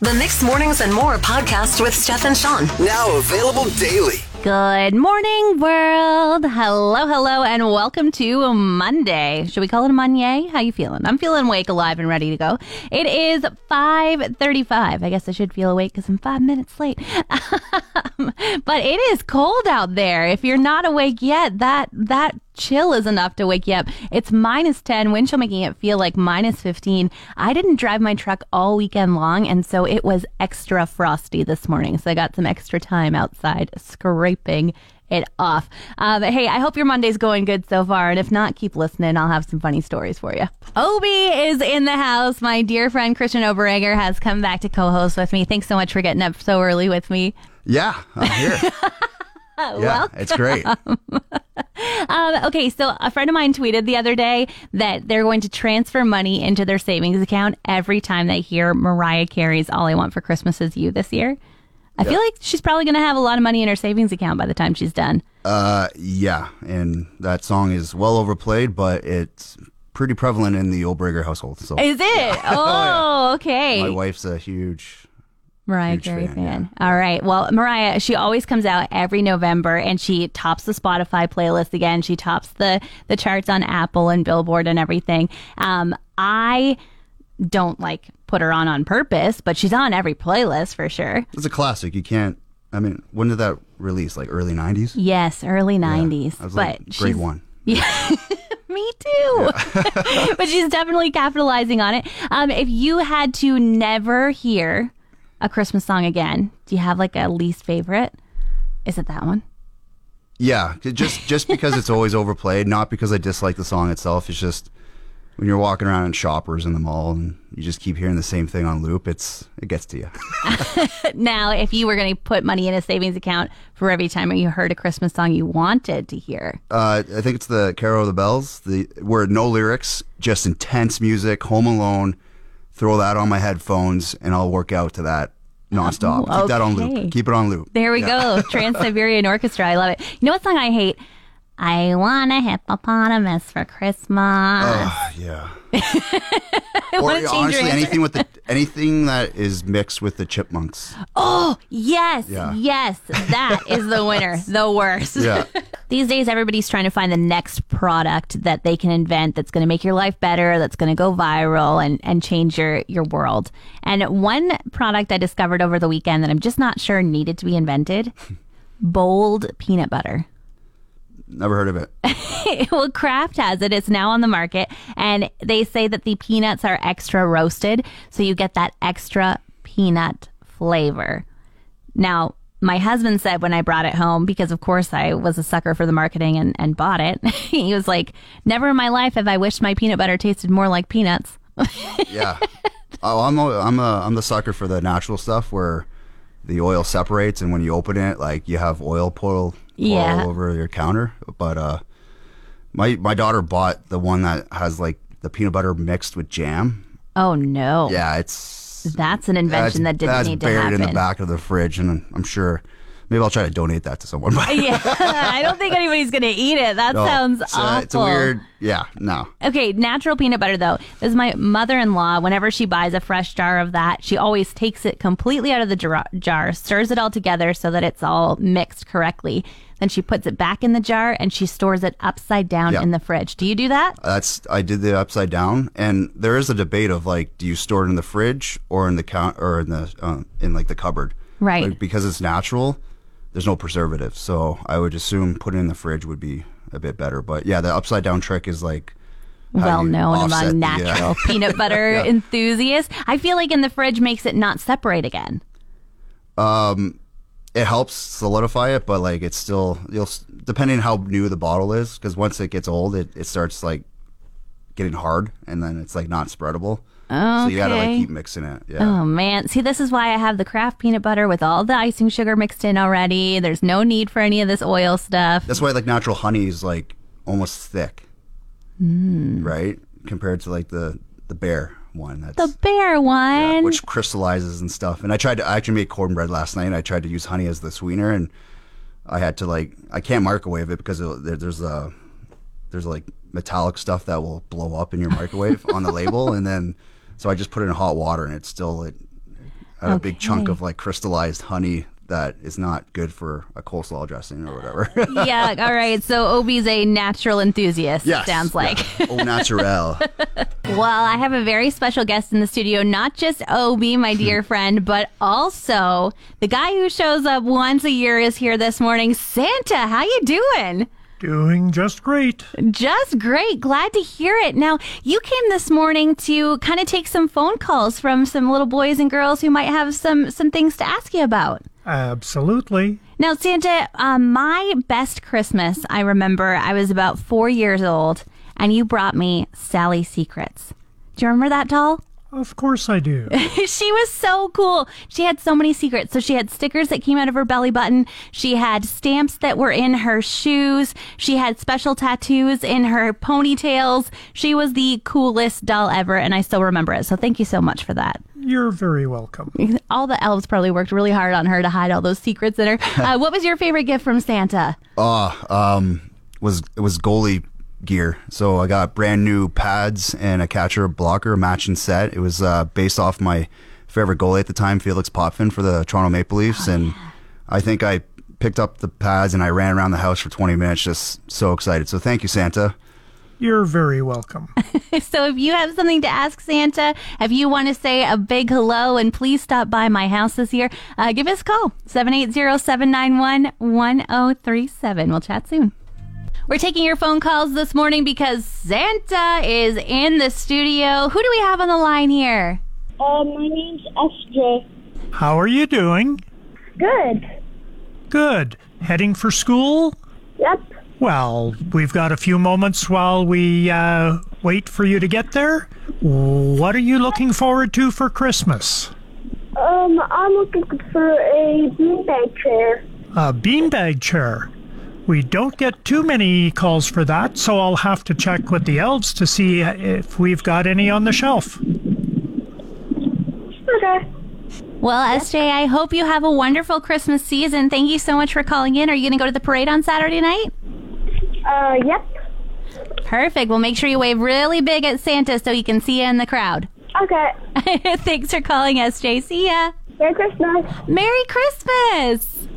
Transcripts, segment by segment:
The Mix Mornings and More podcast with Steph and Sean. Now available daily. Good morning, world. Hello, hello, and welcome to Monday. Should we call it a Monday? How you feeling? I'm feeling awake, alive, and ready to go. It is 5:35. I guess I should feel awake because I'm five minutes late. Um, but it is cold out there. If you're not awake yet, that that chill is enough to wake you up. It's minus 10, wind chill making it feel like minus 15. I didn't drive my truck all weekend long, and so it was extra frosty this morning. So I got some extra time outside scraping it off. Uh, but hey, I hope your Monday's going good so far. And if not, keep listening. I'll have some funny stories for you. Obi is in the house. My dear friend Christian Oberegger has come back to co host with me. Thanks so much for getting up so early with me. Yeah, I'm here. yeah, it's great. Um, okay, so a friend of mine tweeted the other day that they're going to transfer money into their savings account every time they hear Mariah Carey's All I Want for Christmas Is You this year. I feel like she's probably going to have a lot of money in her savings account by the time she's done. Uh, yeah, and that song is well overplayed, but it's pretty prevalent in the Oberger household. So Is it? Oh, okay. my wife's a huge. Mariah Huge Carey fan, fan. All right. Well, Mariah, she always comes out every November and she tops the Spotify playlist again. She tops the the charts on Apple and Billboard and everything. Um, I don't like put her on on purpose, but she's on every playlist for sure. It's a classic. You can't. I mean, when did that release? Like early '90s. Yes, early '90s. I was but like grade she's- one. Yeah, me too. but she's definitely capitalizing on it. Um, if you had to never hear a Christmas song again, do you have like a least favorite? Is it that one? Yeah, just just because it's always overplayed, not because I dislike the song itself. It's just when you're walking around in shoppers in the mall and you just keep hearing the same thing on loop. It's it gets to you. Now, if you were going to put money in a savings account for every time you heard a Christmas song you wanted to hear, Uh, I think it's the Carol of the Bells, the where no lyrics, just intense music, Home Alone. Throw that on my headphones, and I'll work out to that nonstop. Oh, Keep that on loop. Keep it on loop. there we go. Trans Siberian Orchestra. I love it. You know what song I hate? I want a hippopotamus for Christmas. Oh, yeah. or change honestly, answer. anything with the anything that is mixed with the chipmunks. Oh, yes, Yeah. yes. That is the winner. the worst. Yeah. These days, everybody's trying to find the next product that they can invent that's going to make your life better, that's going to go viral and, and change your, your world. And one product I discovered over the weekend that I'm just not sure needed to be invented bold peanut butter. Never heard of it. well, Kraft has it. It's now on the market. And they say that the peanuts are extra roasted. So you get that extra peanut flavor. Now, my husband said when I brought it home, because of course I was a sucker for the marketing and, and bought it, he was like, Never in my life have I wished my peanut butter tasted more like peanuts. Yeah. oh, I'm a, I'm a, I'm the sucker for the natural stuff where the oil separates, and when you open it, like you have oil pour, pour Yeah. all over your counter. But uh, my my daughter bought the one that has like the peanut butter mixed with jam. Oh, no. Yeah, it's That's an invention that didn't that's need to happen. buried in the back of the fridge, and I'm sure maybe I'll try to donate that to someone. Yeah, I don't think anybody's going to eat it. That no, sounds it's, awful. uh, it's a weird. Yeah, no. Okay, natural peanut butter though. This is my mother-in-law. Whenever she buys a fresh jar of that, she always takes it completely out of the jar, jar, stirs it all together so that it's all mixed correctly. Then she puts it back in the jar and she stores it upside down Yeah. in the fridge. Do you do that? That's I did the upside down, and there is a debate of like, do you store it in the fridge or in the count or in the uh, in like the cupboard? Right. Like, because it's natural, there's no preservative, so I would assume putting it in the fridge would be a bit better. But yeah, the upside down trick is like Well known among the, natural peanut butter Yeah. enthusiasts. I feel like in the fridge makes it not separate again. Um, it helps solidify it, but like it's still you'll depending how new the bottle is because once it gets old, it, it starts like getting hard and then it's like not spreadable. So you gotta like keep mixing it. Yeah. Oh man. See, this is why I have the Kraft peanut butter with all the icing sugar mixed in already. There's no need for any of this oil stuff. That's why like natural honey is like almost thick, Hmm. right? Compared to like the the bear one. That's The bear yeah, one. which crystallizes and stuff. And I tried to I actually made cornbread last night. and I tried to use honey as the sweetener, and I had to like I can't microwave it because it, there, there's a there's like metallic stuff that will blow up in your microwave on the label, and then so I just put it in hot water, and it's still like had a big chunk of like crystallized honey that is not good for a coleslaw dressing or whatever. yeah, all right. So Obi's a natural enthusiast, it Yes, sounds like. yeah. Au naturel. Well, I have a very special guest in the studio, not just Obi, my dear friend, but also the guy who shows up once a year is here this morning. Santa, how you doing? Doing just great. Just great. Glad to hear it. Now, you came this morning to kind of take some phone calls from some little boys and girls who might have some some things to ask you about. Absolutely. Now, Santa, um, my best Christmas, I remember I was about four years old, and you brought me Sally Secrets. Do you remember that doll? Of course I do. she was so cool. She had so many secrets. So she had stickers that came out of her belly button. She had stamps that were in her shoes. She had special tattoos in her ponytails. She was the coolest doll ever, and I still remember it. So thank you so much for that. You're very welcome. All the elves probably worked really hard on her to hide all those secrets in her. Uh, what was your favorite gift from Santa? Oh, um, was it was goalie gear. So I got brand new pads and a catcher blocker matching set. It was uh, based off my favorite goalie at the time, Felix Potvin for the Toronto Maple Leafs, and I think I picked up the pads and I ran around the house for 20 minutes, just so excited. So thank you, Santa. You're very welcome. So if you have something to ask Santa, if you want to say a big hello and please stop by my house this year, uh, give us a call 780-791-1037. We'll chat soon. We're taking your phone calls this morning because Santa is in the studio. Who do we have on the line here? Uh, my name's SJ. How are you doing? Good. Good. Heading for school? Yep. Well, we've got a few moments while we uh, wait for you to get there. What are you looking forward to for Christmas? Um, I'm looking for a beanbag chair. A beanbag chair. We don't get too many calls for that, so I'll have to check with the elves to see if we've got any on the shelf. Okay. Well, SJ, I hope you have a wonderful Christmas season. Thank you so much for calling in. Are you going to go to the parade on Saturday night? Uh, yep. Perfect. Well, make sure you wave really big at Santa so he can see you in the crowd. Okay. Thanks for calling, SJ. See ya. Merry Christmas. Merry Christmas.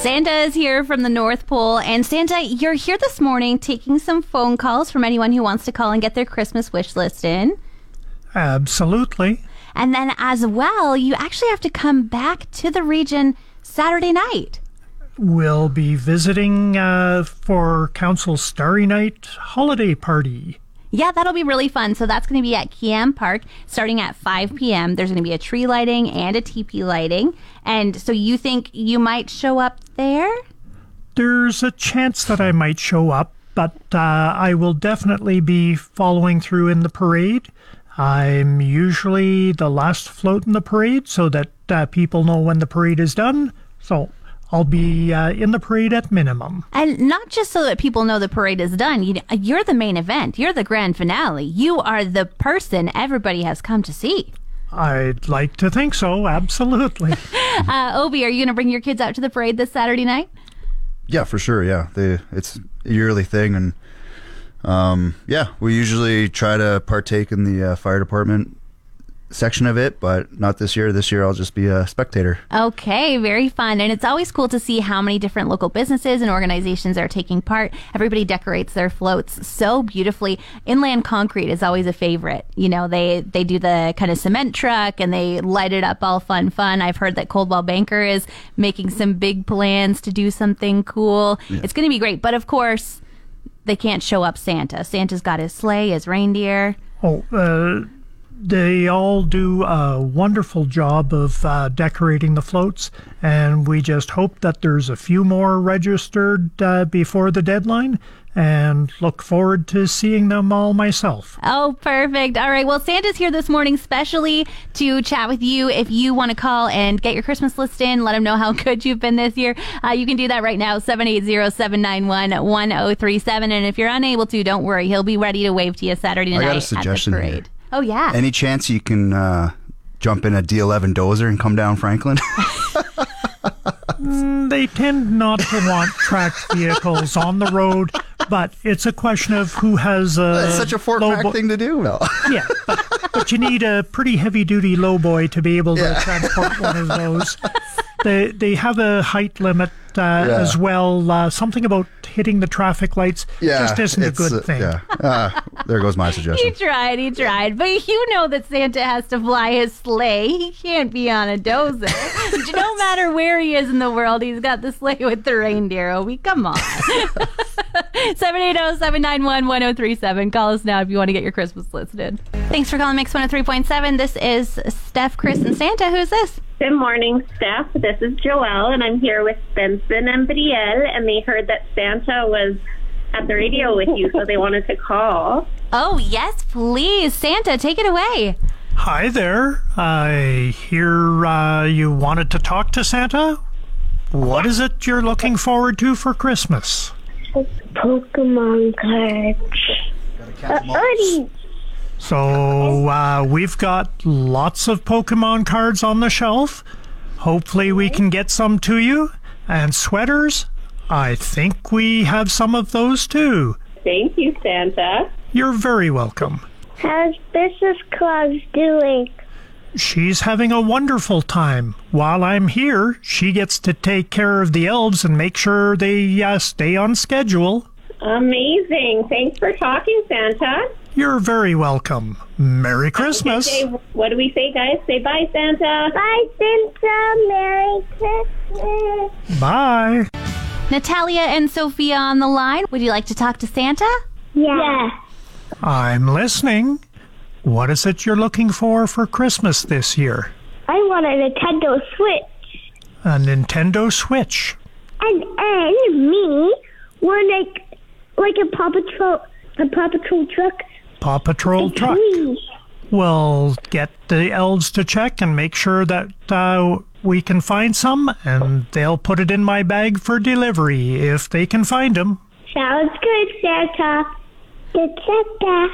Santa is here from the North Pole. And Santa, you're here this morning taking some phone calls from anyone who wants to call and get their Christmas wish list in. Absolutely. And then, as well, you actually have to come back to the region Saturday night. We'll be visiting uh, for Council Starry Night holiday party. Yeah, that'll be really fun. So that's going to be at Kiyam Park starting at 5 p.m. There's going to be a tree lighting and a teepee lighting. And so you think you might show up there? There's a chance that I might show up, but uh, I will definitely be following through in the parade. I'm usually the last float in the parade so that uh, people know when the parade is done. So I'll be uh, in the parade at minimum. And not just so that people know the parade is done. You, you're the main event. You're the grand finale. You are the person everybody has come to see. I'd like to think so, absolutely. Uh, Obi, are you going to bring your kids out to the parade this Saturday night? Yeah, for sure. Yeah, they, it's a yearly thing, and um, yeah, we usually try to partake in the uh, fire department section of it, but not this year. This year I'll just be a spectator. Okay, very fun. And it's always cool to see how many different local businesses and organizations are taking part. Everybody decorates their floats so beautifully. Inland Concrete is always a favorite. You know, they they do the kind of cement truck and they light it up all fun fun. I've heard that Coldwell Banker is making some big plans to do something cool. It's going to be great. But of course, they can't show up Santa. Santa's got his sleigh, his reindeer. Oh, uh, they all do a wonderful job of uh, decorating the floats, and we just hope that there's a few more registered uh, before the deadline, and look forward to seeing them all myself. Oh, perfect. All right. Well, Santa's here this morning specially to chat with you. If you want to call and get your Christmas list in, let him know how good you've been this year. Uh, you can do that right now, 780-791-1037. And if you're unable to, don't worry. He'll be ready to wave to you Saturday I night got a at the suggestion here. Parade. Oh, yeah. Any chance you can uh, jump in a D11 dozer and come down Franklin? They tend not to want tracked vehicles on the road, but it's a question of who has a It's such a Fort low Mac bo- thing to do, Mel. Yeah, but, but you need a pretty heavy duty low boy to be able to transport one of those. They they have a height limit uh, as well. Uh, something about hitting the traffic lights just isn't a it's, good uh, thing. Yeah. Uh, there goes my suggestion. He tried, he tried. But you know that Santa has to fly his sleigh. He can't be on a dozer. no matter where he is in the world, he's got the sleigh with the reindeer. Oh, we come on. 780-791-1037. Call us now if you want to get your Christmas listed. Thanks for calling Mix 103.7. This is Steph, Chris, and Santa. Who's this? Good morning, Steph. This is Joelle, and I'm here with Benson and Brielle, and they heard that Santa was at the radio with you, so they wanted to call. Oh, yes, please. Santa, take it away. Hi there. I hear uh, you wanted to talk to Santa. What is it you're looking forward to for Christmas? Pokemon cards. Uh, Ernie, So uh, we've got lots of Pokemon cards on the shelf. Hopefully, we can get some to you. And sweaters. I think we have some of those too. Thank you, Santa. You're very welcome. how's Mrs. Claus doing? She's having a wonderful time. While I'm here, she gets to take care of the elves and make sure they uh, stay on schedule. Amazing. Thanks for talking, Santa. You're very welcome. Merry Christmas. Say, what do we say, guys? Say bye, Santa. Bye, Santa. Merry Christmas. Bye. Natalia and Sophia on the line. Would you like to talk to Santa? Yeah. I'm listening. What is it you're looking for for Christmas this year? I want a Nintendo Switch. A Nintendo Switch. And and me want like like a Paw Patrol a Paw Patrol truck. Paw Patrol truck. Please. We'll get the elves to check and make sure that uh, we can find some, and they'll put it in my bag for delivery if they can find them. Sounds good, Santa. Good Santa.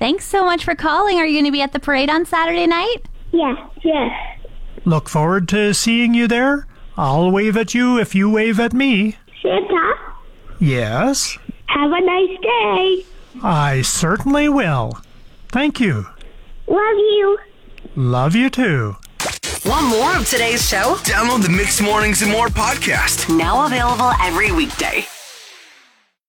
Thanks so much for calling. Are you going to be at the parade on Saturday night? Yeah, yeah. Look forward to seeing you there. I'll wave at you if you wave at me. Santa, Yes, have a nice day. I certainly will. Thank you. Love you. Love you too. Want more of today's show? Download the Mix Mornings and More podcast. Now available every weekday.